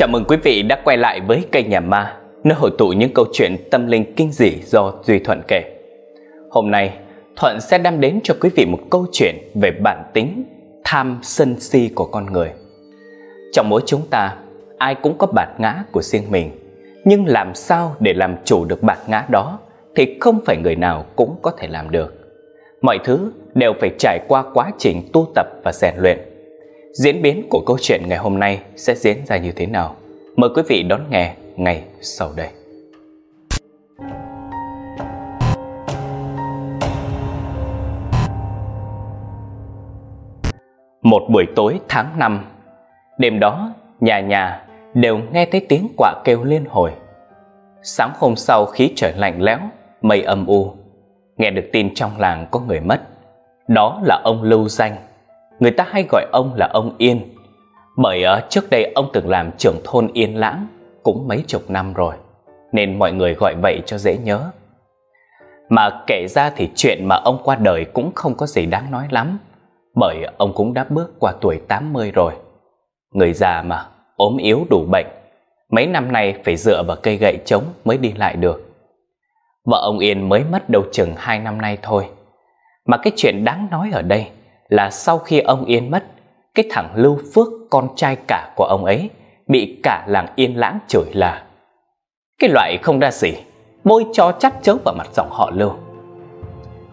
Chào mừng quý vị đã quay lại với kênh Nhà Ma, nơi hội tụ những câu chuyện tâm linh kinh dị do Duy Thuận kể. Hôm nay, Thuận sẽ đem đến cho quý vị một câu chuyện về bản tính tham sân si của con người. Trong mỗi chúng ta, ai cũng có bản ngã của riêng mình, nhưng làm sao để làm chủ được bản ngã đó thì không phải người nào cũng có thể làm được. Mọi thứ đều phải trải qua quá trình tu tập và rèn luyện Diễn biến của câu chuyện ngày hôm nay sẽ diễn ra như thế nào? Mời quý vị đón nghe ngay sau đây. Một buổi tối tháng 5 Đêm đó, nhà nhà đều nghe thấy tiếng quạ kêu liên hồi Sáng hôm sau khí trời lạnh lẽo, mây âm u Nghe được tin trong làng có người mất Đó là ông Lưu Danh người ta hay gọi ông là ông Yên. Bởi ờ, trước đây ông từng làm trưởng thôn Yên Lãng cũng mấy chục năm rồi, nên mọi người gọi vậy cho dễ nhớ. Mà kể ra thì chuyện mà ông qua đời cũng không có gì đáng nói lắm, bởi ông cũng đã bước qua tuổi 80 rồi. Người già mà, ốm yếu đủ bệnh, mấy năm nay phải dựa vào cây gậy trống mới đi lại được. Vợ ông Yên mới mất đầu chừng hai năm nay thôi. Mà cái chuyện đáng nói ở đây là sau khi ông Yên mất, cái thằng Lưu Phước con trai cả của ông ấy bị cả làng Yên Lãng chửi là cái loại không ra gì, bôi cho chắt chớ vào mặt dòng họ Lưu.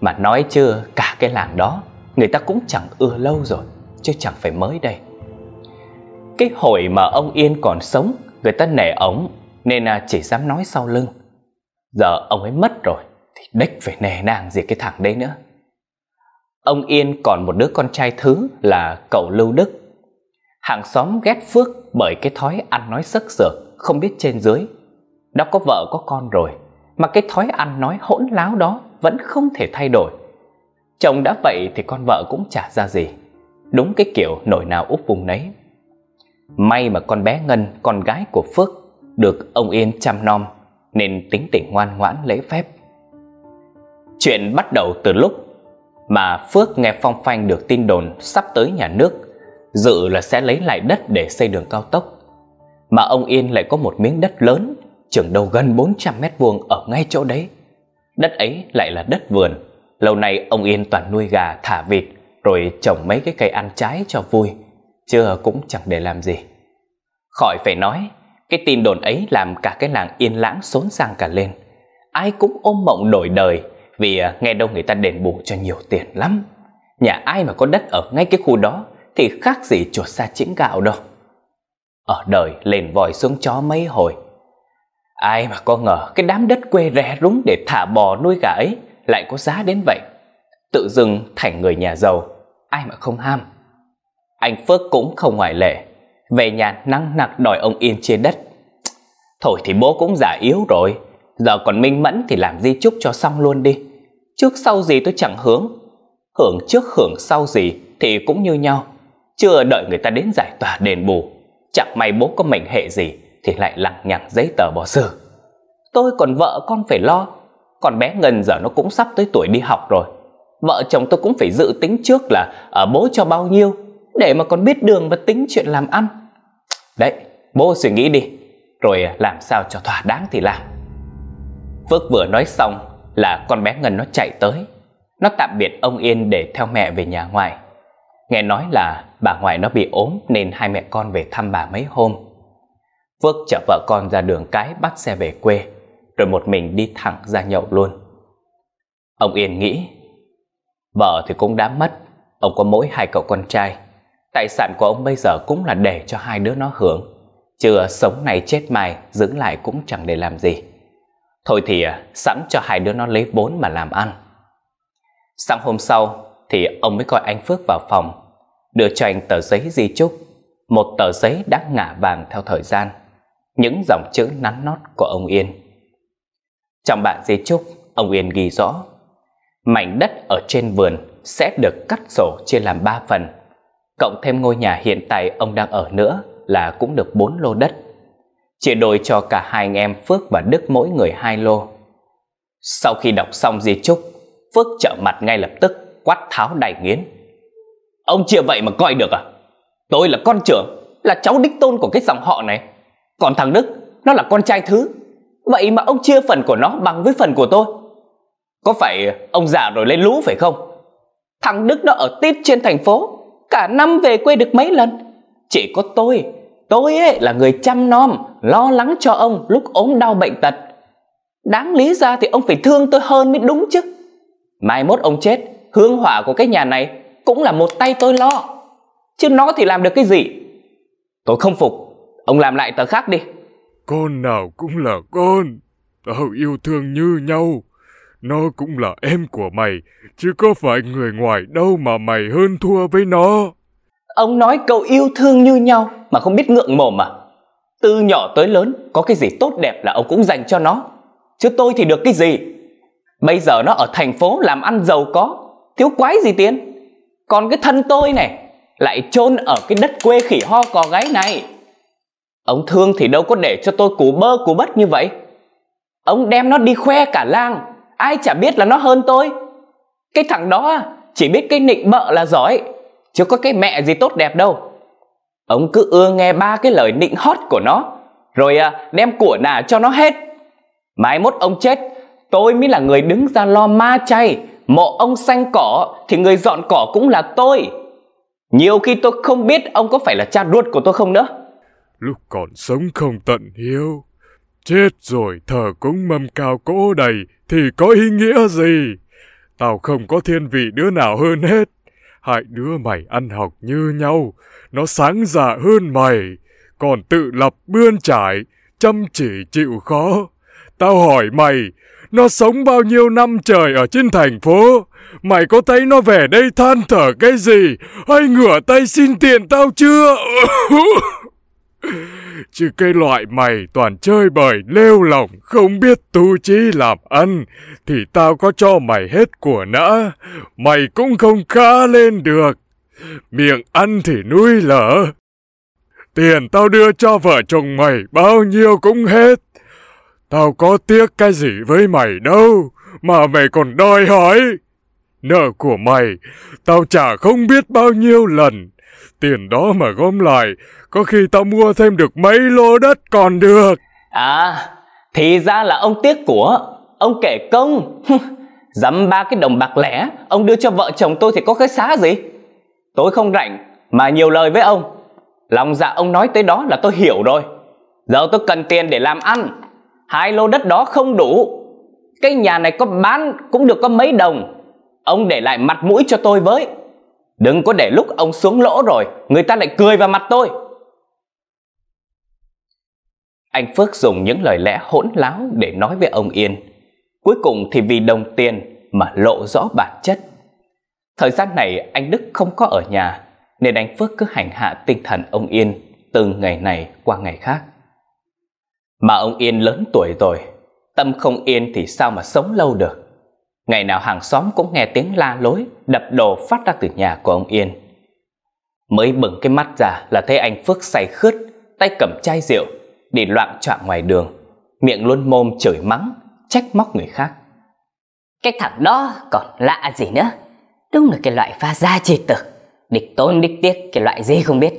Mà nói chưa, cả cái làng đó người ta cũng chẳng ưa lâu rồi, chứ chẳng phải mới đây. Cái hồi mà ông Yên còn sống, người ta nể ống nên là chỉ dám nói sau lưng. Giờ ông ấy mất rồi thì đếch phải nề nàng gì cái thằng đấy nữa. Ông Yên còn một đứa con trai thứ là cậu Lưu Đức. Hàng xóm ghét Phước bởi cái thói ăn nói sức sược, không biết trên dưới. Đã có vợ có con rồi, mà cái thói ăn nói hỗn láo đó vẫn không thể thay đổi. Chồng đã vậy thì con vợ cũng chả ra gì. Đúng cái kiểu nổi nào úp vùng nấy. May mà con bé Ngân, con gái của Phước, được ông Yên chăm nom, nên tính tình ngoan ngoãn lễ phép. Chuyện bắt đầu từ lúc mà Phước nghe phong phanh được tin đồn sắp tới nhà nước, dự là sẽ lấy lại đất để xây đường cao tốc. Mà ông Yên lại có một miếng đất lớn, chừng đâu gần 400 mét vuông ở ngay chỗ đấy. Đất ấy lại là đất vườn. Lâu nay ông Yên toàn nuôi gà, thả vịt, rồi trồng mấy cái cây ăn trái cho vui, chưa cũng chẳng để làm gì. Khỏi phải nói, cái tin đồn ấy làm cả cái làng yên lãng xốn sang cả lên. Ai cũng ôm mộng đổi đời, vì à, nghe đâu người ta đền bù cho nhiều tiền lắm. Nhà ai mà có đất ở ngay cái khu đó Thì khác gì chuột xa chĩnh gạo đâu. Ở đời lên vòi xuống chó mấy hồi, Ai mà có ngờ cái đám đất quê rẻ rúng để thả bò nuôi gà ấy Lại có giá đến vậy. Tự dưng thành người nhà giàu, Ai mà không ham. Anh Phước cũng không ngoại lệ, Về nhà năng nặc đòi ông Yên chia đất. Thôi thì bố cũng già yếu rồi, Giờ còn minh mẫn thì làm di chúc cho xong luôn đi. Trước sau gì tôi chẳng hướng. Hưởng trước hưởng sau gì Thì cũng như nhau. Chưa đợi người ta đến giải tỏa đền bù, Chẳng may bố có mệnh hệ gì Thì lại lằng nhằng giấy tờ bỏ sơ Tôi còn vợ con phải lo, Còn bé Ngân giờ nó cũng sắp tới tuổi đi học rồi. Vợ chồng tôi cũng phải dự tính trước là Ở bố cho bao nhiêu, Để mà còn biết đường và tính chuyện làm ăn. Đấy, bố suy nghĩ đi, Rồi làm sao cho thỏa đáng thì làm. Phước vừa nói xong là con bé Ngân nó chạy tới. Nó tạm biệt ông Yên để theo mẹ về nhà ngoại. Nghe nói là bà ngoại nó bị ốm nên hai mẹ con về thăm bà mấy hôm. Phước chở vợ con ra đường cái bắt xe về quê, rồi một mình đi thẳng ra nhậu luôn. Ông Yên nghĩ, vợ thì cũng đã mất, ông có mỗi hai cậu con trai. Tài sản của ông bây giờ cũng là để cho hai đứa nó hưởng, chưa sống này chết mai giữ lại cũng chẳng để làm gì. Thôi thì à, sẵn cho hai đứa nó lấy vốn mà làm ăn. Sáng hôm sau thì ông mới gọi anh Phước vào phòng, đưa cho anh tờ giấy di chúc, một tờ giấy đã ngả vàng theo thời gian, những dòng chữ nắn nót của ông Yên. Trong bản di chúc, ông Yên ghi rõ, mảnh đất ở trên vườn sẽ được cắt sổ chia làm 3 phần, cộng thêm ngôi nhà hiện tại ông đang ở nữa là cũng được 4 lô đất chia đôi cho cả hai anh em Phước và Đức mỗi người hai lô. Sau khi đọc xong di chúc, Phước trợ mặt ngay lập tức quát tháo đầy nghiến. Ông chia vậy mà coi được à? Tôi là con trưởng, là cháu đích tôn của cái dòng họ này. Còn thằng Đức, nó là con trai thứ. Vậy mà ông chia phần của nó bằng với phần của tôi. Có phải ông già rồi lên lũ phải không? Thằng Đức nó ở tít trên thành phố, cả năm về quê được mấy lần. Chỉ có tôi, tôi ấy là người chăm nom, lo lắng cho ông lúc ốm đau bệnh tật. Đáng lý ra thì ông phải thương tôi hơn mới đúng chứ. Mai mốt ông chết, hương hỏa của cái nhà này cũng là một tay tôi lo. Chứ nó thì làm được cái gì? Tôi không phục, ông làm lại tờ khác đi. Con nào cũng là con, tao yêu thương như nhau. Nó cũng là em của mày, chứ có phải người ngoài đâu mà mày hơn thua với nó. Ông nói câu yêu thương như nhau mà không biết ngượng mồm à? Từ nhỏ tới lớn, có cái gì tốt đẹp là ông cũng dành cho nó. Chứ tôi thì được cái gì? Bây giờ nó ở thành phố làm ăn giàu có, thiếu quái gì tiền. Còn cái thân tôi này, lại chôn ở cái đất quê khỉ ho cò gáy này. Ông thương thì đâu có để cho tôi củ bơ củ bất như vậy. Ông đem nó đi khoe cả làng, ai chả biết là nó hơn tôi. Cái thằng đó chỉ biết cái nịnh bợ là giỏi, chứ có cái mẹ gì tốt đẹp đâu. Ông cứ ưa nghe ba cái lời nịnh hót của nó, rồi à, đem của nà cho nó hết. Mai mốt ông chết, tôi mới là người đứng ra lo ma chay, mộ ông xanh cỏ thì người dọn cỏ cũng là tôi. Nhiều khi tôi không biết ông có phải là cha ruột của tôi không nữa. Lúc còn sống không tận hiếu, chết rồi thờ cúng mâm cao cỗ đầy thì có ý nghĩa gì? Tao không có thiên vị đứa nào hơn hết. Hai đứa mày ăn học như nhau, nó sáng dạ hơn mày, còn tự lập bươn trải, chăm chỉ chịu khó. Tao hỏi mày, nó sống bao nhiêu năm trời ở trên thành phố? Mày có thấy nó về đây than thở cái gì? Hay ngửa tay xin tiền tao chưa? Chứ cái loại mày toàn chơi bời lêu lỏng không biết tu trí làm ăn thì tao có cho mày hết của nã, mày cũng không khá lên được. Miệng ăn thì nuôi lở. Tiền tao đưa cho vợ chồng mày bao nhiêu cũng hết. Tao có tiếc cái gì với mày đâu, mà mày còn đòi hỏi. Nợ của mày, tao trả không biết bao nhiêu lần. Tiền đó mà gom lại, có khi tao mua thêm được mấy lô đất còn được. À, thì ra là ông tiếc của, ông kể công. dám ba cái đồng bạc lẻ, ông đưa cho vợ chồng tôi thì có cái xá gì? Tôi không rảnh mà nhiều lời với ông. Lòng dạ ông nói tới đó là tôi hiểu rồi. Giờ tôi cần tiền để làm ăn. Hai lô đất đó không đủ. Cái nhà này có bán cũng được có mấy đồng. Ông để lại mặt mũi cho tôi với. Đừng có để lúc ông xuống lỗ rồi, người ta lại cười vào mặt tôi. Anh Phước dùng những lời lẽ hỗn láo để nói với ông Yên. Cuối cùng thì vì đồng tiền mà lộ rõ bản chất. Thời gian này anh Đức không có ở nhà, nên anh Phước cứ hành hạ tinh thần ông Yên từ ngày này qua ngày khác. Mà ông Yên lớn tuổi rồi, tâm không yên thì sao mà sống lâu được. Ngày nào hàng xóm cũng nghe tiếng la lối, đập đồ phát ra từ nhà của ông Yên. Mới bừng cái mắt ra là thấy anh Phước say khướt, tay cầm chai rượu, đi loạn trọng ngoài đường, miệng luôn mồm chửi mắng, trách móc người khác. Cái thằng đó còn lạ gì nữa, đúng là cái loại pha gia triệt tử, địch tôn địch tiếc cái loại gì không biết.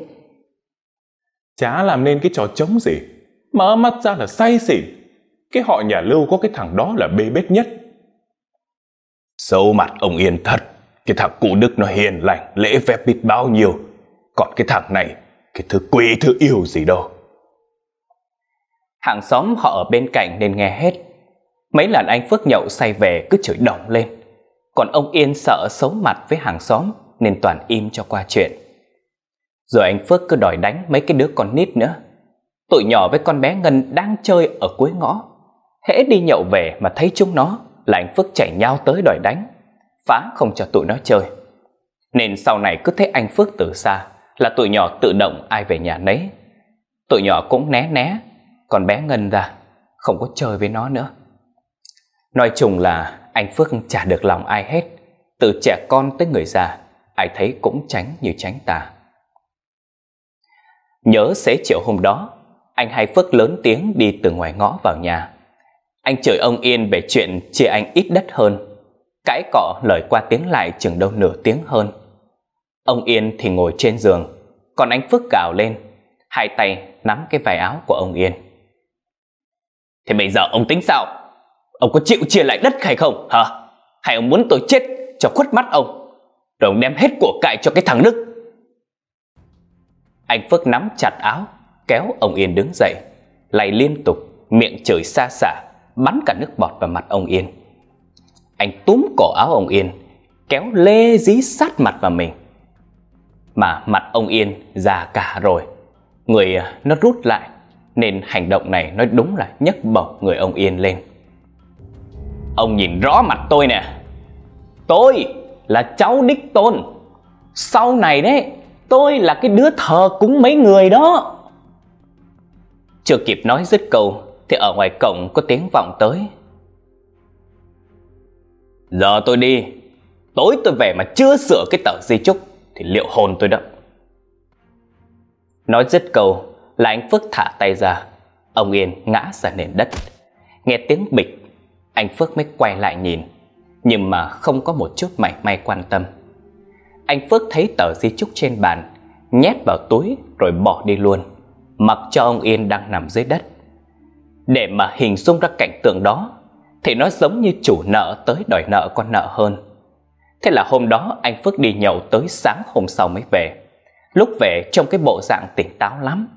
Chả làm nên cái trò trống gì, mở mắt ra là say xỉn. Cái họ nhà Lưu có cái thằng đó là bê bết nhất. Sâu mặt ông Yên thật, cái thằng cụ Đức nó hiền lành, lễ phép biết bao nhiêu. Còn cái thằng này, cái thứ quỷ thứ yêu gì đâu. Hàng xóm họ ở bên cạnh nên nghe hết. Mấy lần anh Phước nhậu say về cứ chửi đồng lên. Còn ông Yên sợ xấu mặt với hàng xóm nên toàn im cho qua chuyện. Rồi anh Phước cứ đòi đánh mấy cái đứa con nít nữa. Tụi nhỏ với con bé Ngân đang chơi ở cuối ngõ. Hễ đi nhậu về mà thấy chúng nó là anh Phước chạy nhau tới đòi đánh, phá không cho tụi nó chơi. Nên sau này cứ thấy anh Phước từ xa là tụi nhỏ tự động ai về nhà nấy. Tụi nhỏ cũng né né, còn bé Ngân ra, không có chơi với nó nữa. Nói chung là anh Phước chả được lòng ai hết, từ trẻ con tới người già, ai thấy cũng tránh như tránh tà. Nhớ xế chiều hôm đó, anh hai Phước lớn tiếng đi từ ngoài ngõ vào nhà. Anh chửi ông Yên về chuyện chia anh ít đất hơn, cãi cọ lời qua tiếng lại chừng đâu nửa tiếng hơn. Ông Yên thì ngồi trên giường, còn anh Phước gào lên. hai tay nắm cái vải áo của ông Yên. Thế bây giờ ông tính sao? Ông có chịu chia lại đất hay không hả? Hay ông muốn tôi chết cho khuất mắt ông? Rồi ông đem hết của cải cho cái thằng Đức. Anh Phước nắm chặt áo, kéo ông Yên đứng dậy, lay liên tục, miệng chửi xa xả, bắn cả nước bọt vào mặt ông Yên. Anh túm cổ áo ông Yên, kéo lê dí sát mặt vào mình. Mà mặt ông Yên già cả rồi, người à, nó rút lại, nên hành động này nói đúng là nhấc bổng người ông Yên lên. Ông nhìn rõ mặt tôi nè, tôi là cháu đích tôn. Sau này đấy, tôi là cái đứa thờ cúng mấy người đó. Chưa kịp nói dứt câu thì ở ngoài cổng có tiếng vọng tới. Giờ tôi đi, tối tôi về mà chưa sửa cái tờ di chúc thì liệu hồn tôi đó. Nói dứt câu là anh Phước thả tay ra, ông Yên ngã ra nền đất. Nghe tiếng bịch, anh Phước mới quay lại nhìn, nhưng mà không có một chút mảy may quan tâm. Anh Phước thấy tờ di chúc trên bàn, nhét vào túi rồi bỏ đi luôn, mặc cho ông Yên đang nằm dưới đất. Để mà hình dung ra cảnh tượng đó, Thì nó giống như chủ nợ tới đòi nợ con nợ hơn. Thế là hôm đó, anh Phước đi nhậu tới sáng hôm sau mới về. Lúc về trong cái bộ dạng tỉnh táo lắm.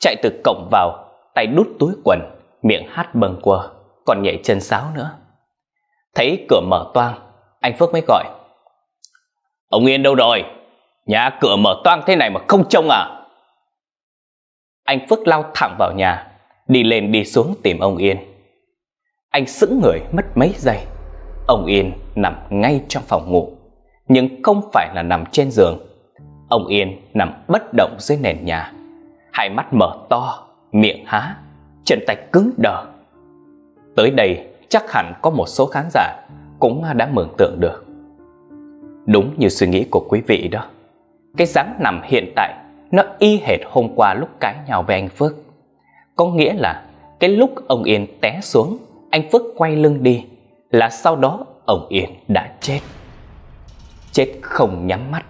Chạy từ cổng vào, Tay đút túi quần, Miệng hát bâng quơ, Còn nhảy chân sáo nữa. Thấy cửa mở toang, Anh Phước mới gọi. Ông Yên đâu rồi? Nhà cửa mở toang thế này mà không trông à? Anh Phước lao thẳng vào nhà đi lên đi xuống tìm ông Yên. Anh sững người mất mấy giây. Ông Yên nằm ngay trong phòng ngủ, nhưng không phải là nằm trên giường. Ông Yên nằm bất động dưới nền nhà, hai mắt mở to, miệng há, chân tay cứng đờ. Tới đây chắc hẳn có một số khán giả cũng đã mường tượng được. Đúng như suy nghĩ của quý vị đó. Cái dáng nằm hiện tại nó y hệt hôm qua lúc cãi nhau với anh Phước. Có nghĩa là cái lúc ông Yên té xuống, anh Phước quay lưng đi, là sau đó ông Yên đã chết. Chết không nhắm mắt.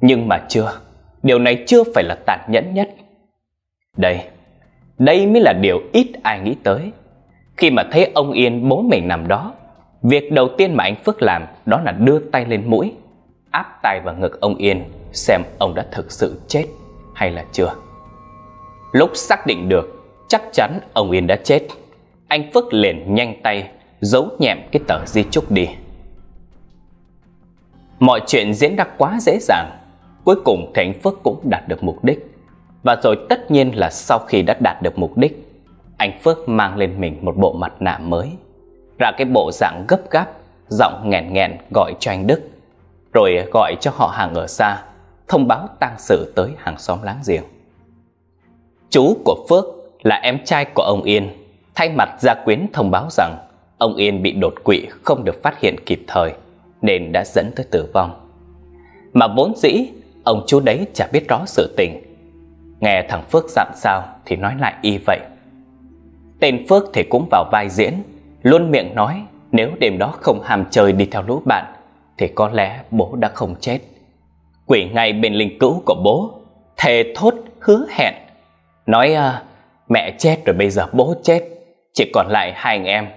Nhưng mà chưa, điều này chưa phải là tàn nhẫn nhất. Đây, đây mới là điều ít ai nghĩ tới. Khi mà thấy ông Yên bố mình nằm đó, việc đầu tiên mà anh Phước làm đó là đưa tay lên mũi, áp tay vào ngực ông Yên xem ông đã thực sự chết hay là chưa. Lúc xác định được chắc chắn ông Yên đã chết, anh Phước liền nhanh tay giấu nhẹm cái tờ di chúc đi. Mọi chuyện diễn ra quá dễ dàng, cuối cùng thì anh Phước cũng đạt được mục đích. Và rồi tất nhiên là sau khi đã đạt được mục đích, anh Phước mang lên mình một bộ mặt nạ mới, ra cái bộ dạng gấp gáp, giọng nghẹn nghẹn gọi cho anh Đức, rồi gọi cho họ hàng ở xa, thông báo tang sự tới hàng xóm láng giềng. Chú của Phước là em trai của ông Yên, thay mặt gia quyến thông báo rằng ông Yên bị đột quỵ không được phát hiện kịp thời nên đã dẫn tới tử vong. Mà vốn dĩ ông chú đấy chả biết rõ sự tình. Nghe thằng Phước dặn sao thì nói lại y vậy. Tên Phước thì cũng vào vai diễn, luôn miệng nói nếu đêm đó không ham chơi đi theo lũ bạn thì có lẽ bố đã không chết. Quỷ ngay bên linh cữu của bố, thề thốt hứa hẹn Nói uh, mẹ chết rồi bây giờ bố chết Chỉ còn lại hai anh em.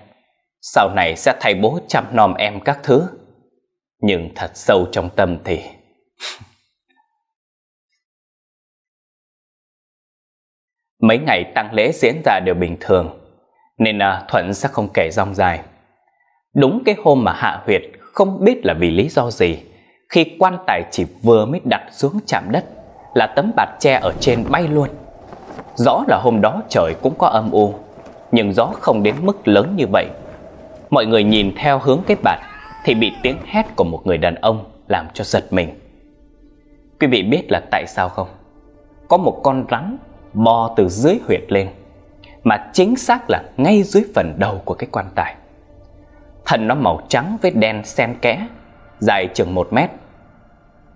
Sau này sẽ thay bố chăm nom em các thứ. Nhưng thật sâu trong tâm thì Mấy ngày tăng lễ diễn ra đều bình thường Nên à, Thuận sẽ không kể rong dài. Đúng cái hôm mà Hạ Huyệt không biết là vì lý do gì Khi quan tài chỉ vừa mới đặt xuống chạm đất Là tấm bạt tre ở trên bay luôn. Rõ là hôm đó trời cũng có âm u, Nhưng gió không đến mức lớn như vậy. Mọi người nhìn theo hướng cái bạt Thì bị tiếng hét của một người đàn ông Làm cho giật mình. Quý vị biết là tại sao không? Có một con rắn bò từ dưới huyệt lên, Mà chính xác là ngay dưới phần đầu của cái quan tài. Thân nó màu trắng với đen xen kẽ, Dài chừng một mét.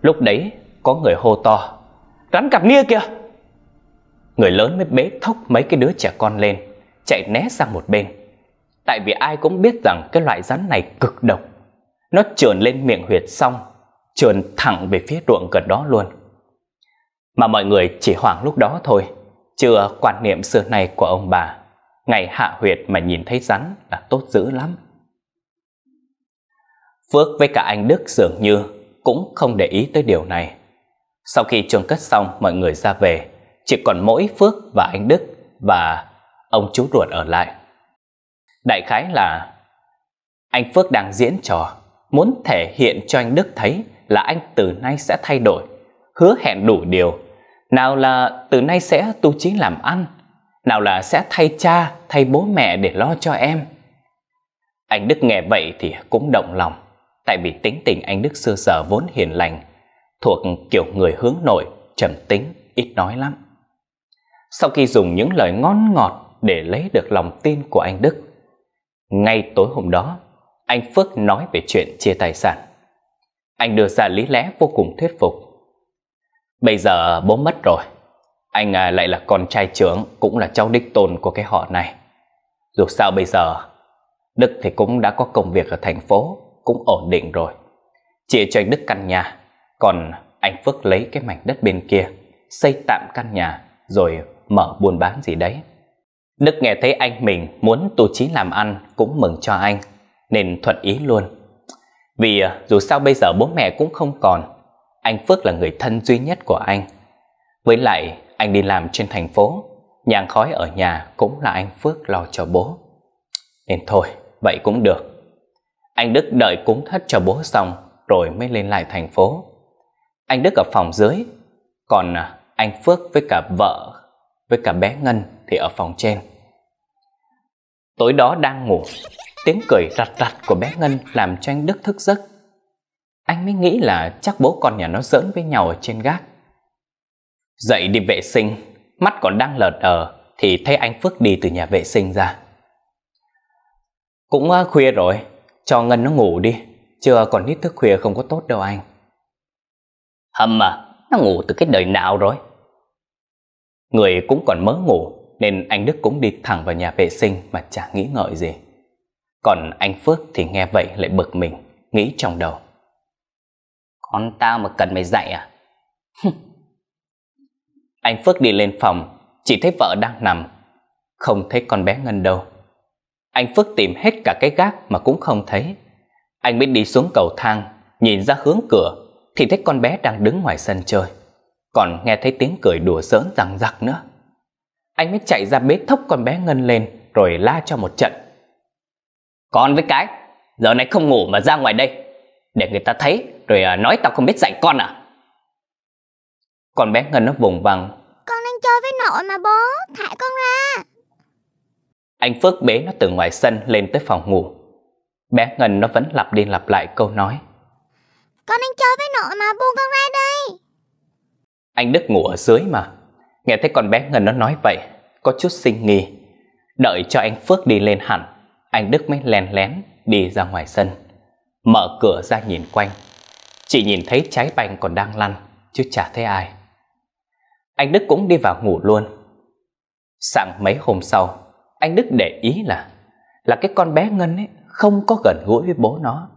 Lúc đấy có người hô to, Rắn cặp nia kìa! Người lớn mới bế thốc mấy cái đứa trẻ con lên Chạy né sang một bên Tại vì ai cũng biết rằng cái loại rắn này cực độc Nó trườn lên miệng huyệt xong Trườn thẳng về phía ruộng gần đó luôn Mà mọi người chỉ hoảng lúc đó thôi, chưa quan niệm xưa nay của ông bà. Ngày hạ huyệt mà nhìn thấy rắn là tốt dữ lắm. Phước với cả anh Đức dường như cũng không để ý tới điều này. Sau khi chôn cất xong mọi người ra về, chỉ còn mỗi Phước và anh Đức và ông chú ruột ở lại. Đại khái là anh Phước đang diễn trò, muốn thể hiện cho anh Đức thấy là anh từ nay sẽ thay đổi, hứa hẹn đủ điều. Nào là từ nay sẽ tu chính làm ăn, nào là sẽ thay cha, thay bố mẹ để lo cho em. Anh Đức nghe vậy thì cũng động lòng, tại vì tính tình anh Đức xưa giờ vốn hiền lành, thuộc kiểu người hướng nội, trầm tính, ít nói lắm. Sau khi dùng những lời ngon ngọt để lấy được lòng tin của anh Đức, ngay tối hôm đó, anh Phước nói về chuyện chia tài sản. Anh đưa ra lý lẽ vô cùng thuyết phục. Bây giờ bố mất rồi, anh à, lại là con trai trưởng cũng là cháu đích tôn của cái họ này. Dù sao bây giờ, Đức thì cũng đã có công việc ở thành phố, cũng ổn định rồi. Chia cho anh Đức căn nhà, còn anh Phước lấy cái mảnh đất bên kia, xây tạm căn nhà rồi mở buôn bán gì đấy. Đức nghe thấy anh mình muốn tu chí làm ăn cũng mừng cho anh, nên thuận ý luôn. Vì à, dù sao bây giờ bố mẹ cũng không còn, anh Phước là người thân duy nhất của anh. Với lại anh đi làm trên thành phố, nhang khói ở nhà cũng là anh Phước lo cho bố. Nên thôi, vậy cũng được. Anh Đức đợi cúng thất cho bố xong rồi mới lên lại thành phố. Anh Đức ở phòng dưới, còn à, anh Phước với cả vợ với cả bé Ngân thì ở phòng trên. Tối đó đang ngủ, tiếng cười rặt rặt của bé Ngân làm cho anh Đức thức giấc. Anh mới nghĩ là chắc bố con nhà nó giỡn với nhau ở trên gác. Dậy đi vệ sinh, mắt còn đang lờ đờ thì thấy anh Phước đi từ nhà vệ sinh ra. Cũng ờ, khuya rồi, cho Ngân nó ngủ đi, chưa còn ít thức khuya không có tốt đâu anh. Hầm à, nó ngủ từ cái đời nào rồi? Người cũng còn mới ngủ nên anh Đức cũng đi thẳng vào nhà vệ sinh mà chả nghĩ ngợi gì. Còn anh Phước thì nghe vậy lại bực mình, nghĩ trong đầu. Con tao mà cần mày dạy à? anh Phước đi lên phòng, chỉ thấy vợ đang nằm, không thấy con bé Ngân đâu. Anh Phước tìm hết cả cái gác mà cũng không thấy. Anh mới đi xuống cầu thang, nhìn ra hướng cửa thì thấy con bé đang đứng ngoài sân chơi. Còn nghe thấy tiếng cười đùa giỡn rằng giặc nữa. Anh mới chạy ra bế thốc con bé Ngân lên rồi la cho một trận. Con với cái, giờ này không ngủ mà ra ngoài đây. Để người ta thấy rồi à, nói tao không biết dạy con à. Con bé Ngân nó vùng vằng. Con đang chơi với nội mà bố, thả con ra. Anh Phước bế nó từ ngoài sân lên tới phòng ngủ. Bé Ngân nó vẫn lặp đi lặp lại câu nói. Con đang chơi với nội mà buông con ra đây. Anh Đức ngủ ở dưới mà. Nghe thấy con bé Ngân nó nói vậy, có chút sinh nghi. Đợi cho anh Phước đi lên hẳn, anh Đức mới lén lén đi ra ngoài sân. Mở cửa ra nhìn quanh, chỉ nhìn thấy trái banh còn đang lăn, chứ chả thấy ai. Anh Đức cũng đi vào ngủ luôn. Sáng mấy hôm sau, anh Đức để ý là là cái con bé Ngân ấy không có gần gũi với bố nó.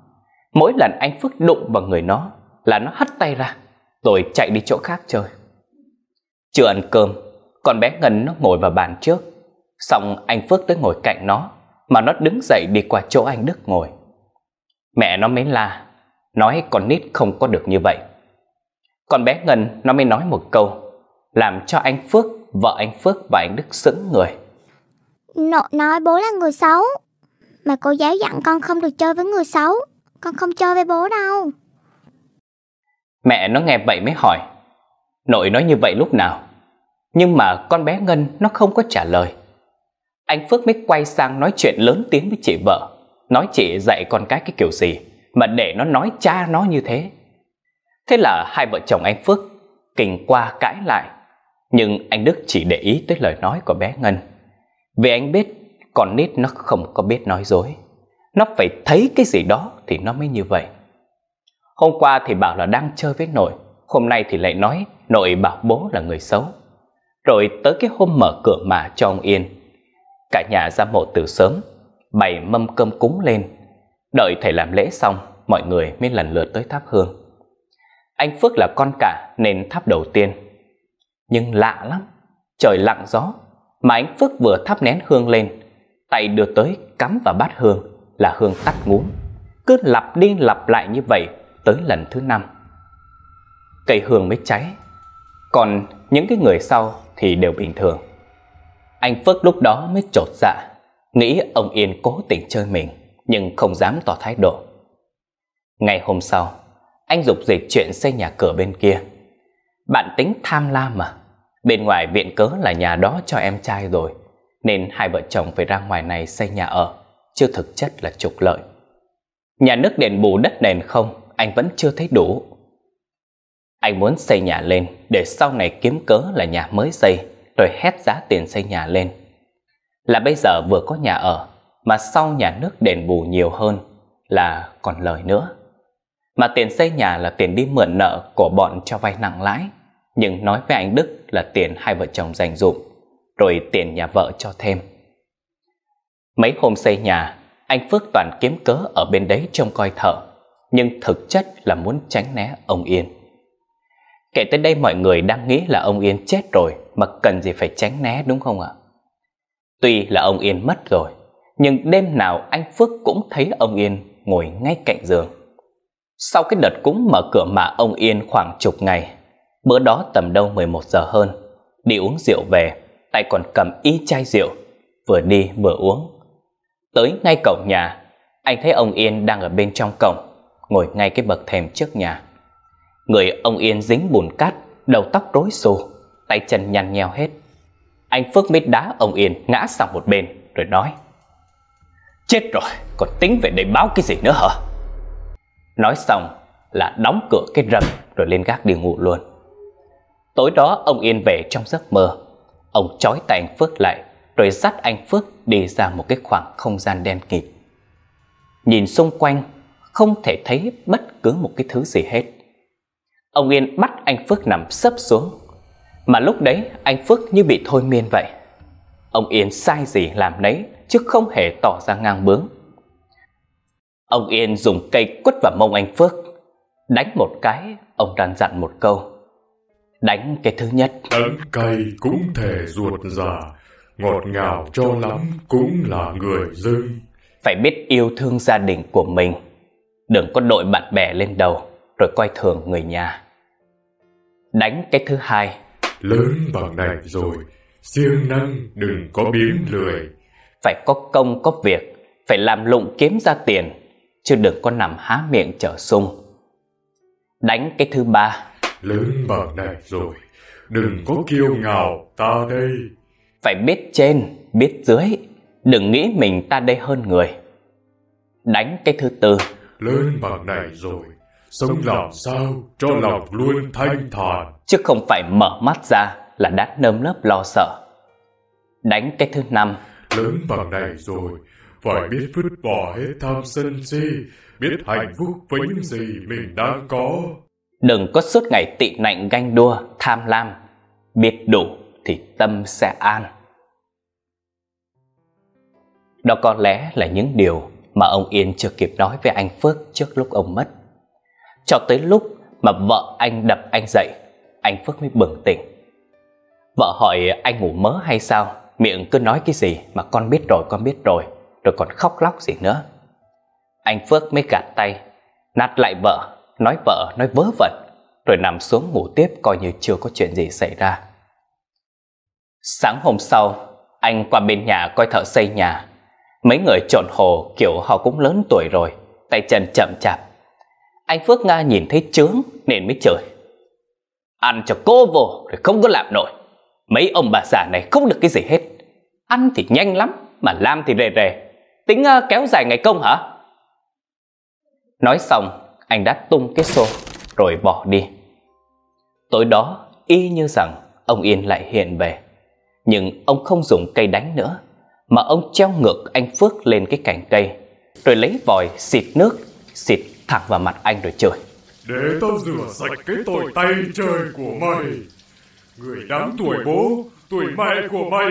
Mỗi lần anh Phước đụng vào người nó là nó hất tay ra, rồi chạy đi chỗ khác chơi. Chưa ăn cơm, con bé Ngân nó ngồi vào bàn trước. Xong anh Phước tới ngồi cạnh nó, mà nó đứng dậy đi qua chỗ anh Đức ngồi. Mẹ nó mới la, nói con nít không có được như vậy. Con bé Ngân nó mới nói một câu, làm cho anh Phước, vợ anh Phước và anh Đức sững người. Nội nói bố là người xấu, mà cô giáo dặn con không được chơi với người xấu, con không chơi với bố đâu. Mẹ nó nghe vậy mới hỏi, Nội nói như vậy lúc nào? Nhưng mà con bé Ngân nó không có trả lời. Anh Phước mới quay sang nói chuyện lớn tiếng với chị vợ, nói chị dạy con cái cái kiểu gì mà để nó nói cha nó như thế. Thế là hai vợ chồng anh Phước kình qua cãi lại, nhưng anh Đức chỉ để ý tới lời nói của bé Ngân. Vì anh biết con nít nó không có biết nói dối. Nó phải thấy cái gì đó thì nó mới như vậy. Hôm qua thì bảo là đang chơi với nội, hôm nay thì lại nói nội bảo bố là người xấu. Rồi tới cái hôm mở cửa mà cho ông Yên, cả nhà ra mộ từ sớm, bày mâm cơm cúng lên. Đợi thầy làm lễ xong, mọi người mới lần lượt tới thắp hương. Anh Phước là con cả nên thắp đầu tiên. Nhưng lạ lắm, trời lặng gió, mà anh Phước vừa thắp nén hương lên, tay đưa tới cắm vào bát hương là hương tắt ngúm. Cứ lặp đi lặp lại như vậy tới lần thứ năm. Cây hương mới cháy, còn những cái người sau thì đều bình thường. Anh Phước lúc đó mới trột dạ, nghĩ ông Yên cố tình chơi mình, nhưng không dám tỏ thái độ. Ngày hôm sau, anh dục dịch chuyện xây nhà cửa bên kia. Bạn tính tham lam mà, bên ngoài viện cớ là nhà đó cho em trai rồi, nên hai vợ chồng phải ra ngoài này xây nhà ở, chưa thực chất là trục lợi. Nhà nước đền bù đất nền không, anh vẫn chưa thấy đủ. Anh muốn xây nhà lên để sau này kiếm cớ là nhà mới xây, rồi hét giá tiền xây nhà lên. Là bây giờ vừa có nhà ở, mà sau nhà nước đền bù nhiều hơn là còn lời nữa. Mà tiền xây nhà là tiền đi mượn nợ của bọn cho vay nặng lãi, nhưng nói với anh Đức là tiền hai vợ chồng dành dụm, rồi tiền nhà vợ cho thêm. Mấy hôm xây nhà, anh Phước toàn kiếm cớ ở bên đấy trông coi thợ, nhưng thực chất là muốn tránh né ông Yên. Kể tới đây mọi người đang nghĩ là ông Yên chết rồi mà cần gì phải tránh né đúng không ạ? Tuy là ông Yên mất rồi, nhưng đêm nào anh Phước cũng thấy ông Yên ngồi ngay cạnh giường. Sau cái đợt cúng mở cửa mà ông Yên khoảng chục ngày, bữa đó tầm đâu 11 giờ hơn, đi uống rượu về, tay còn cầm y chai rượu, vừa đi vừa uống. Tới ngay cổng nhà, anh thấy ông Yên đang ở bên trong cổng, ngồi ngay cái bậc thềm trước nhà. Người ông Yên dính bùn cát, đầu tóc rối xù, tay chân nhăn nheo hết. Anh Phước mít đá ông Yên ngã sang một bên rồi nói Chết rồi, còn tính về đây báo cái gì nữa hả? Nói xong là đóng cửa cái rầm rồi lên gác đi ngủ luôn. Tối đó ông Yên về trong giấc mơ. Ông trói tay anh Phước lại rồi dắt anh Phước đi ra một cái khoảng không gian đen kịt. Nhìn xung quanh, không thể thấy bất cứ một cái thứ gì hết. Ông Yên bắt anh Phước nằm sấp xuống, mà lúc đấy anh Phước như bị thôi miên vậy. Ông Yên sai gì làm nấy chứ không hề tỏ ra ngang bướng. Ông Yên dùng cây quất vào mông anh Phước, đánh một cái, ông đang dặn một câu. Đánh cái thứ nhất. Đắng cay cũng thể ruột già, ngọt ngào cho lắm cũng là người dưng. Phải biết yêu thương gia đình của mình, đừng có đội bạn bè lên đầu rồi coi thường người nhà. Đánh cái thứ hai. Lớn bằng này rồi, siêng năng đừng có biến lười. Phải có công có việc, phải làm lụng kiếm ra tiền, chứ đừng có nằm há miệng trở sung. Đánh cái thứ ba. Lớn bằng này rồi, đừng có kiêu ngạo ta đây. Phải biết trên, biết dưới, đừng nghĩ mình ta đây hơn người. Đánh cái thứ tư. Lớn bằng này rồi, sống làm sao cho lòng luôn thanh thản. Chứ không phải mở mắt ra là đã nơm nớp lo sợ. Đánh cái thứ năm. Lớn bằng này rồi, phải biết vứt bỏ hết tham sân si, biết hạnh phúc với những gì mình đang có. Đừng có suốt ngày tị nạnh ganh đua, tham lam. Biết đủ thì tâm sẽ an. Đó có lẽ là những điều mà ông Yên chưa kịp nói với anh Phước trước lúc ông mất. Cho tới lúc mà vợ anh đập anh dậy, anh Phước mới bừng tỉnh. Vợ hỏi anh ngủ mớ hay sao, miệng cứ nói cái gì mà con biết rồi, con biết rồi, rồi còn khóc lóc gì nữa. Anh Phước mới gạt tay, nạt lại vợ, nói vợ nói vớ vẩn, rồi nằm xuống ngủ tiếp coi như chưa có chuyện gì xảy ra. Sáng hôm sau, anh qua bên nhà coi thợ xây nhà. Mấy người trộn hồ kiểu họ cũng lớn tuổi rồi, tay chân chậm chạp. Anh Phước Nga nhìn thấy chướng nên mới chửi. Ăn cho cô vô rồi không có làm nổi. Mấy ông bà già này không được cái gì hết. Ăn thì nhanh lắm, mà làm thì rề rề. Tính uh, kéo dài ngày công hả? Nói xong, anh đã tung cái xô rồi bỏ đi. Tối đó, y như rằng ông Yên lại hiện về. Nhưng ông không dùng cây đánh nữa, mà ông treo ngược anh Phước lên cái cành cây, rồi lấy vòi xịt nước, xịt thẳng vào mặt anh rồi chửi. Để tao rửa sạch cái tội tay trời của mày. Người đáng tuổi bố, tuổi mẹ của mày,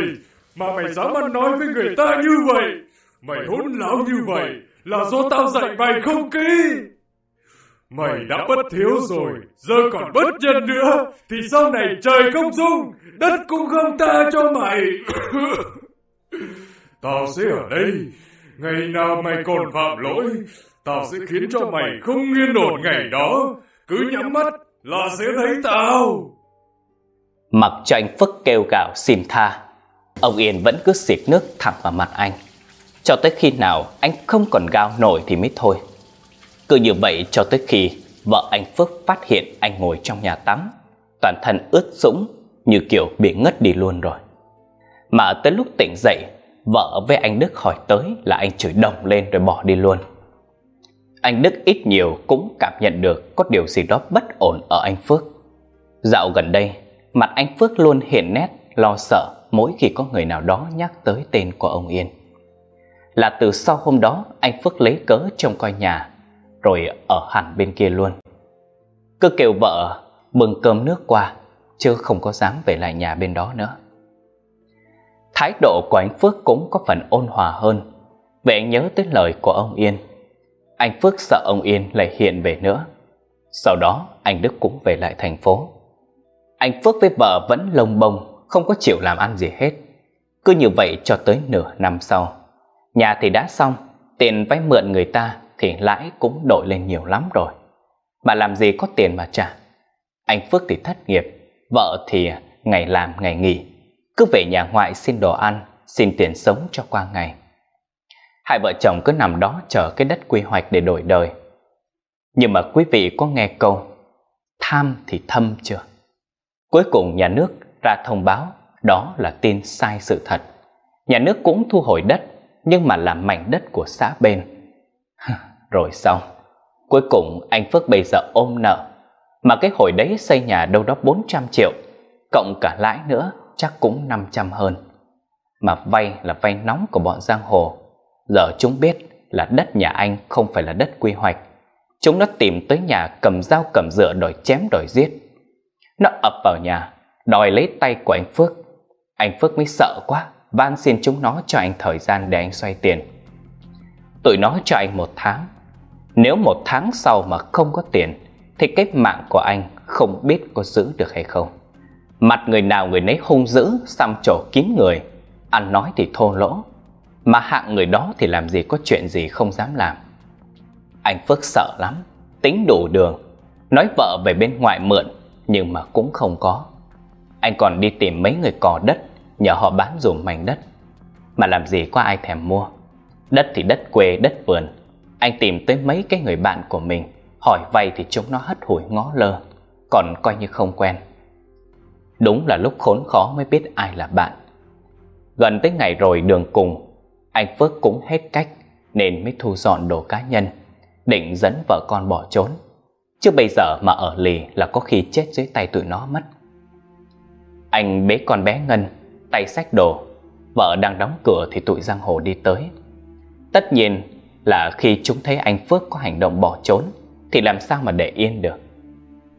mà mày dám ăn nói với người ta như vậy. Mày hỗn láo như vậy là do tao dạy mày không kỹ. Mày đã bất thiếu rồi, giờ còn bất nhân nữa, thì sau này trời không dung, đất cũng không tha cho mày. Tao sẽ ở đây, ngày nào mày còn phạm lỗi, tao sẽ khiến cho mày không yên ổn ngày đó. Cứ nhắm mắt là sẽ thấy tao. Mặc cho anh Phước kêu gào xin tha, ông Yên vẫn cứ xịt nước thẳng vào mặt anh. Cho tới khi nào anh không còn gao nổi thì mới thôi. Cứ như vậy cho tới khi vợ anh Phước phát hiện anh ngồi trong nhà tắm, toàn thân ướt sũng như kiểu bị ngất đi luôn rồi. Mà tới lúc tỉnh dậy, vợ với anh Đức hỏi tới là anh chửi đồng lên rồi bỏ đi luôn. Anh Đức ít nhiều cũng cảm nhận được có điều gì đó bất ổn ở anh Phước. Dạo gần đây, mặt anh Phước luôn hiện nét lo sợ mỗi khi có người nào đó nhắc tới tên của ông Yên. Là từ sau hôm đó anh Phước lấy cớ trông coi nhà rồi ở hẳn bên kia luôn. Cứ kêu vợ bưng cơm nước qua, chứ không có dám về lại nhà bên đó nữa. Thái độ của anh Phước cũng có phần ôn hòa hơn, vậy anh nhớ tới lời của ông Yên. Anh Phước sợ ông Yên lại hiện về nữa. Sau đó anh Đức cũng về lại thành phố. Anh Phước với vợ vẫn lông bông, không có chịu làm ăn gì hết. Cứ như vậy cho tới nửa năm sau. Nhà thì đã xong, tiền vay mượn người ta thì lãi cũng đội lên nhiều lắm rồi. Mà làm gì có tiền mà trả. Anh Phước thì thất nghiệp, vợ thì ngày làm ngày nghỉ, cứ về nhà ngoại xin đồ ăn, xin tiền sống cho qua ngày. Hai vợ chồng cứ nằm đó chờ cái đất quy hoạch để đổi đời. Nhưng mà quý vị có nghe câu tham thì thâm chưa? Cuối cùng nhà nước ra thông báo đó là tin sai sự thật. Nhà nước cũng thu hồi đất nhưng mà là mảnh đất của xã bên. Rồi xong, cuối cùng anh Phước bây giờ ôm nợ. Mà cái hồi đấy xây nhà đâu đó 400 triệu, cộng cả lãi nữa chắc cũng 500 hơn. Mà vay là vay nóng của bọn giang hồ. Giờ chúng biết là đất nhà anh không phải là đất quy hoạch. Chúng nó tìm tới nhà cầm dao cầm dựa đòi chém đòi giết. Nó ập vào nhà, đòi lấy tay của anh Phước. Anh Phước mới sợ quá, van xin chúng nó cho anh thời gian để anh xoay tiền. Tụi nó cho anh một tháng. Nếu một tháng sau mà không có tiền, thì cái mạng của anh không biết có giữ được hay không. Mặt người nào người nấy hung dữ, xăm trổ kín người, ăn nói thì thô lỗ, mà hạng người đó thì làm gì có chuyện gì không dám làm. Anh Phước sợ lắm, tính đủ đường, nói vợ về bên ngoài mượn, nhưng mà cũng không có. Anh còn đi tìm mấy người cò đất, nhờ họ bán dùm mảnh đất, mà làm gì có ai thèm mua. Đất thì đất quê, đất vườn. Anh tìm tới mấy cái người bạn của mình, hỏi vay thì chúng nó hất hủi ngó lơ, còn coi như không quen. Đúng là lúc khốn khó mới biết ai là bạn. Gần tới ngày rồi đường cùng, anh Phước cũng hết cách nên mới thu dọn đồ cá nhân, định dẫn vợ con bỏ trốn. Chứ bây giờ mà ở lì là có khi chết dưới tay tụi nó mất. Anh bế con bé Ngân, tay xách đồ, vợ đang đóng cửa thì tụi giang hồ đi tới. Tất nhiên là khi chúng thấy anh Phước có hành động bỏ trốn thì làm sao mà để yên được.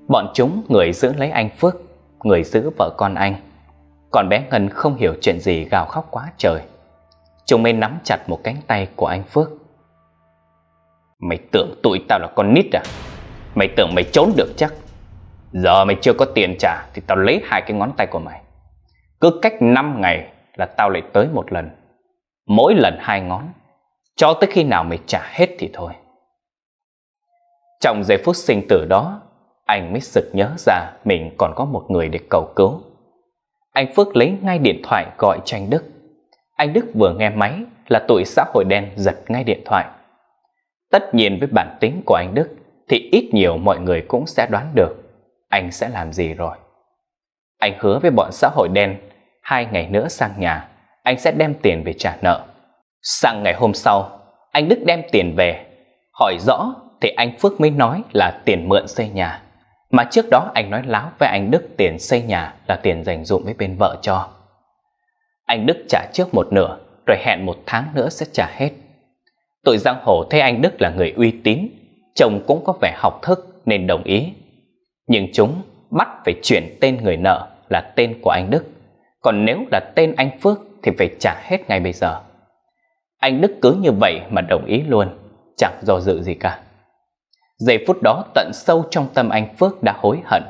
Bọn chúng người giữ lấy anh Phước, người giữ vợ con anh. Còn bé Ngân không hiểu chuyện gì gào khóc quá trời. Chúng mới nắm chặt một cánh tay của anh Phước. Mày tưởng tụi tao là con nít à? Mày tưởng mày trốn được chắc? Giờ mày chưa có tiền trả thì tao lấy hai cái ngón tay của mày. Cứ cách 5 ngày là tao lại tới một lần. Mỗi lần hai ngón, cho tới khi nào mày trả hết thì thôi Trong giây phút sinh tử đó anh mới sực nhớ ra Mình còn có một người để cầu cứu. Anh Phước lấy ngay điện thoại gọi cho anh Đức. Anh Đức vừa nghe máy Là tụi xã hội đen giật ngay điện thoại. Tất nhiên với bản tính của anh Đức Thì ít nhiều mọi người cũng sẽ đoán được Anh sẽ làm gì rồi. Anh hứa với bọn xã hội đen Hai ngày nữa sang nhà Anh sẽ đem tiền về trả nợ. Sang ngày hôm sau, anh Đức đem tiền về. Hỏi rõ thì anh Phước mới nói là tiền mượn xây nhà. Mà trước đó anh nói láo với anh Đức tiền xây nhà là tiền dành dụm với bên vợ cho. Anh Đức trả trước một nửa rồi hẹn một tháng nữa sẽ trả hết. Tụi giang hồ thấy anh Đức là người uy tín, chồng cũng có vẻ học thức nên đồng ý. Nhưng chúng bắt phải chuyển tên người nợ là tên của anh Đức, còn nếu là tên anh Phước thì phải trả hết ngay bây giờ. Anh Đức cứ như vậy mà đồng ý luôn, chẳng do dự gì cả. Giây phút đó tận sâu trong tâm anh Phước đã hối hận.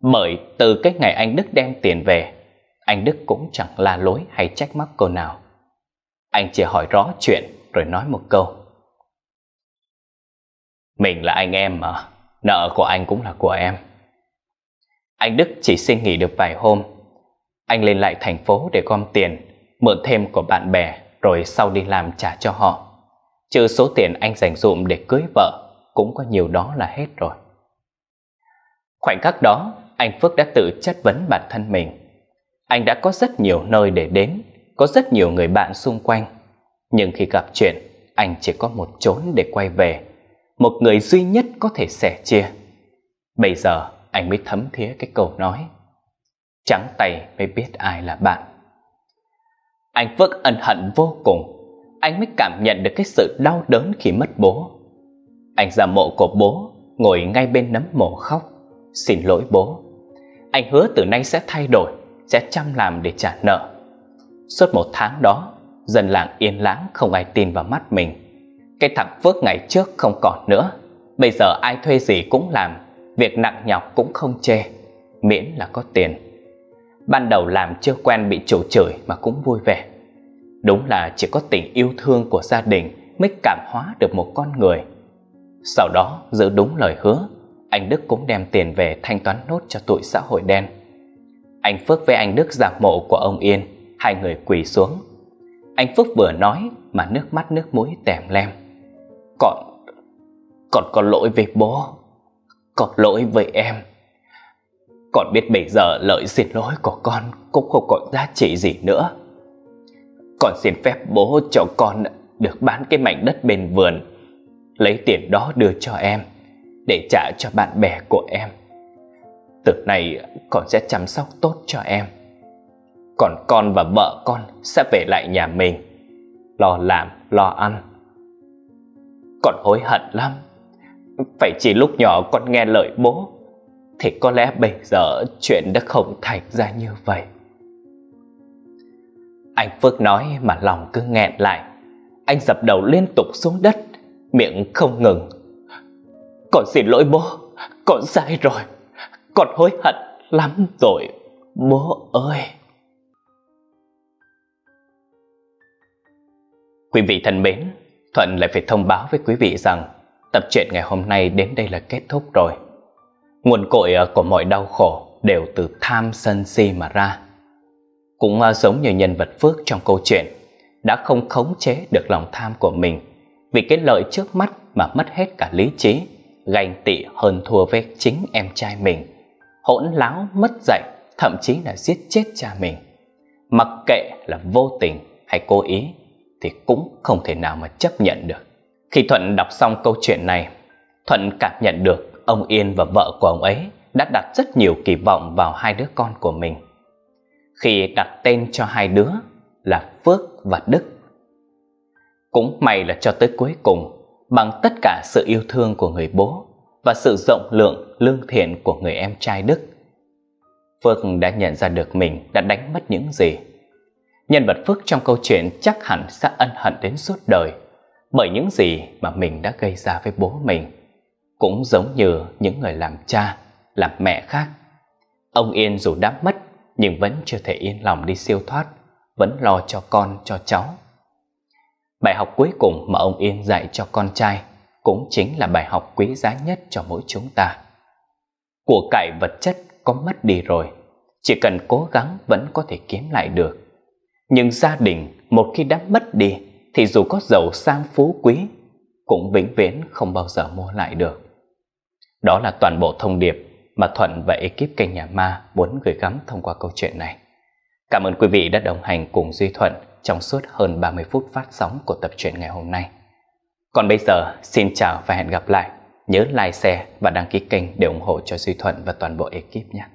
Bởi từ cái ngày anh Đức đem tiền về, Anh Đức cũng chẳng la lối hay trách móc cô nào. Anh chỉ hỏi rõ chuyện rồi nói một câu. Mình là anh em mà, Nợ của anh cũng là của em. Anh Đức chỉ xin nghỉ được vài hôm. Anh lên lại thành phố để gom tiền, Mượn thêm của bạn bè, Rồi sau đi làm trả cho họ. Trừ số tiền anh dành dụm để cưới vợ cũng có nhiều đó là hết rồi. Khoảnh khắc đó, Anh Phước đã tự chất vấn bản thân mình. Anh đã có rất nhiều nơi để đến, Có rất nhiều người bạn xung quanh. Nhưng khi gặp chuyện, Anh chỉ có một chốn để quay về, Một người duy nhất có thể sẻ chia. Bây giờ, anh mới thấm thía cái câu nói, Trắng tay mới biết ai là bạn. Anh Phước ân hận vô cùng. Anh mới cảm nhận được cái sự đau đớn khi mất bố. Anh ra mộ của bố, ngồi ngay bên nấm mộ khóc. Xin lỗi bố. Anh hứa từ nay sẽ thay đổi, sẽ chăm làm để trả nợ. Suốt một tháng đó, dân làng yên lãng không ai tin vào mắt mình. Cái thằng Phước ngày trước không còn nữa. Bây giờ ai thuê gì cũng làm, việc nặng nhọc cũng không chê, miễn là có tiền. Ban đầu làm chưa quen bị chủ chửi mà cũng vui vẻ. Đúng là chỉ có tình yêu thương của gia đình mới cảm hóa được một con người. Sau đó, giữ đúng lời hứa, anh Đức cũng đem tiền về thanh toán nốt cho tụi xã hội đen. Anh Phước với anh Đức giả mộ của ông Yên, hai người quỳ xuống. Anh Phước vừa nói mà nước mắt nước mũi tèm lem. Còn, còn có lỗi với bố, còn lỗi với em. Còn biết bây giờ lợi xin lỗi của con cũng không có giá trị gì nữa. Con xin phép bố cho con được bán cái mảnh đất bên vườn Lấy tiền đó đưa cho em Để trả cho bạn bè của em. Từ nay con sẽ chăm sóc tốt cho em. Còn con và vợ con sẽ về lại nhà mình Lo làm, lo ăn. Con hối hận lắm. Phải chỉ lúc nhỏ con nghe lời bố Thì có lẽ bây giờ chuyện đã không thành ra như vậy. Anh Phước nói mà lòng cứ nghẹn lại. Anh dập đầu liên tục xuống đất. Miệng không ngừng. Con xin lỗi bố Con sai rồi. Con hối hận lắm rồi Bố ơi. Quý vị thân mến Thuận lại phải thông báo với quý vị rằng Tập truyện ngày hôm nay đến đây là kết thúc rồi. Nguồn cội ờ, của mọi đau khổ Đều từ tham sân si mà ra. Cũng ờ, giống như nhân vật Phước trong câu chuyện, đã không khống chế được lòng tham của mình vì cái lợi trước mắt mà mất hết cả lý trí, ganh tị hơn thua với chính em trai mình, hỗn láo mất dạy, thậm chí là giết chết cha mình. Mặc kệ là vô tình hay cố ý thì cũng không thể nào mà chấp nhận được. Khi Thuận đọc xong câu chuyện này, Thuận cảm nhận được ông Yên và vợ của ông ấy đã đặt rất nhiều kỳ vọng vào hai đứa con của mình khi đặt tên cho hai đứa là Phước và Đức. Cũng may là cho tới cuối cùng, bằng tất cả sự yêu thương của người bố và sự rộng lượng lương thiện của người em trai Đức, Phước đã nhận ra được mình đã đánh mất những gì. Nhân vật Phước trong câu chuyện chắc hẳn sẽ ân hận đến suốt đời bởi những gì mà mình đã gây ra với bố mình. Cũng giống như những người làm cha, làm mẹ khác. Ông Yên dù đã mất nhưng vẫn chưa thể yên lòng đi siêu thoát, vẫn lo cho con, cho cháu. Bài học cuối cùng mà ông Yên dạy cho con trai cũng chính là bài học quý giá nhất cho mỗi chúng ta. Của cải vật chất có mất đi rồi, chỉ cần cố gắng vẫn có thể kiếm lại được. Nhưng gia đình một khi đã mất đi thì dù có giàu sang phú quý cũng vĩnh viễn không bao giờ mua lại được. Đó là toàn bộ thông điệp mà Thuận và ekip kênh Nhà Ma muốn gửi gắm thông qua câu chuyện này. Cảm ơn quý vị đã đồng hành cùng Duy Thuận trong suốt hơn 30 phút phát sóng của tập truyện ngày hôm nay. Còn bây giờ, xin chào và hẹn gặp lại. Nhớ like, share và đăng ký kênh để ủng hộ cho Duy Thuận và toàn bộ ekip nhé.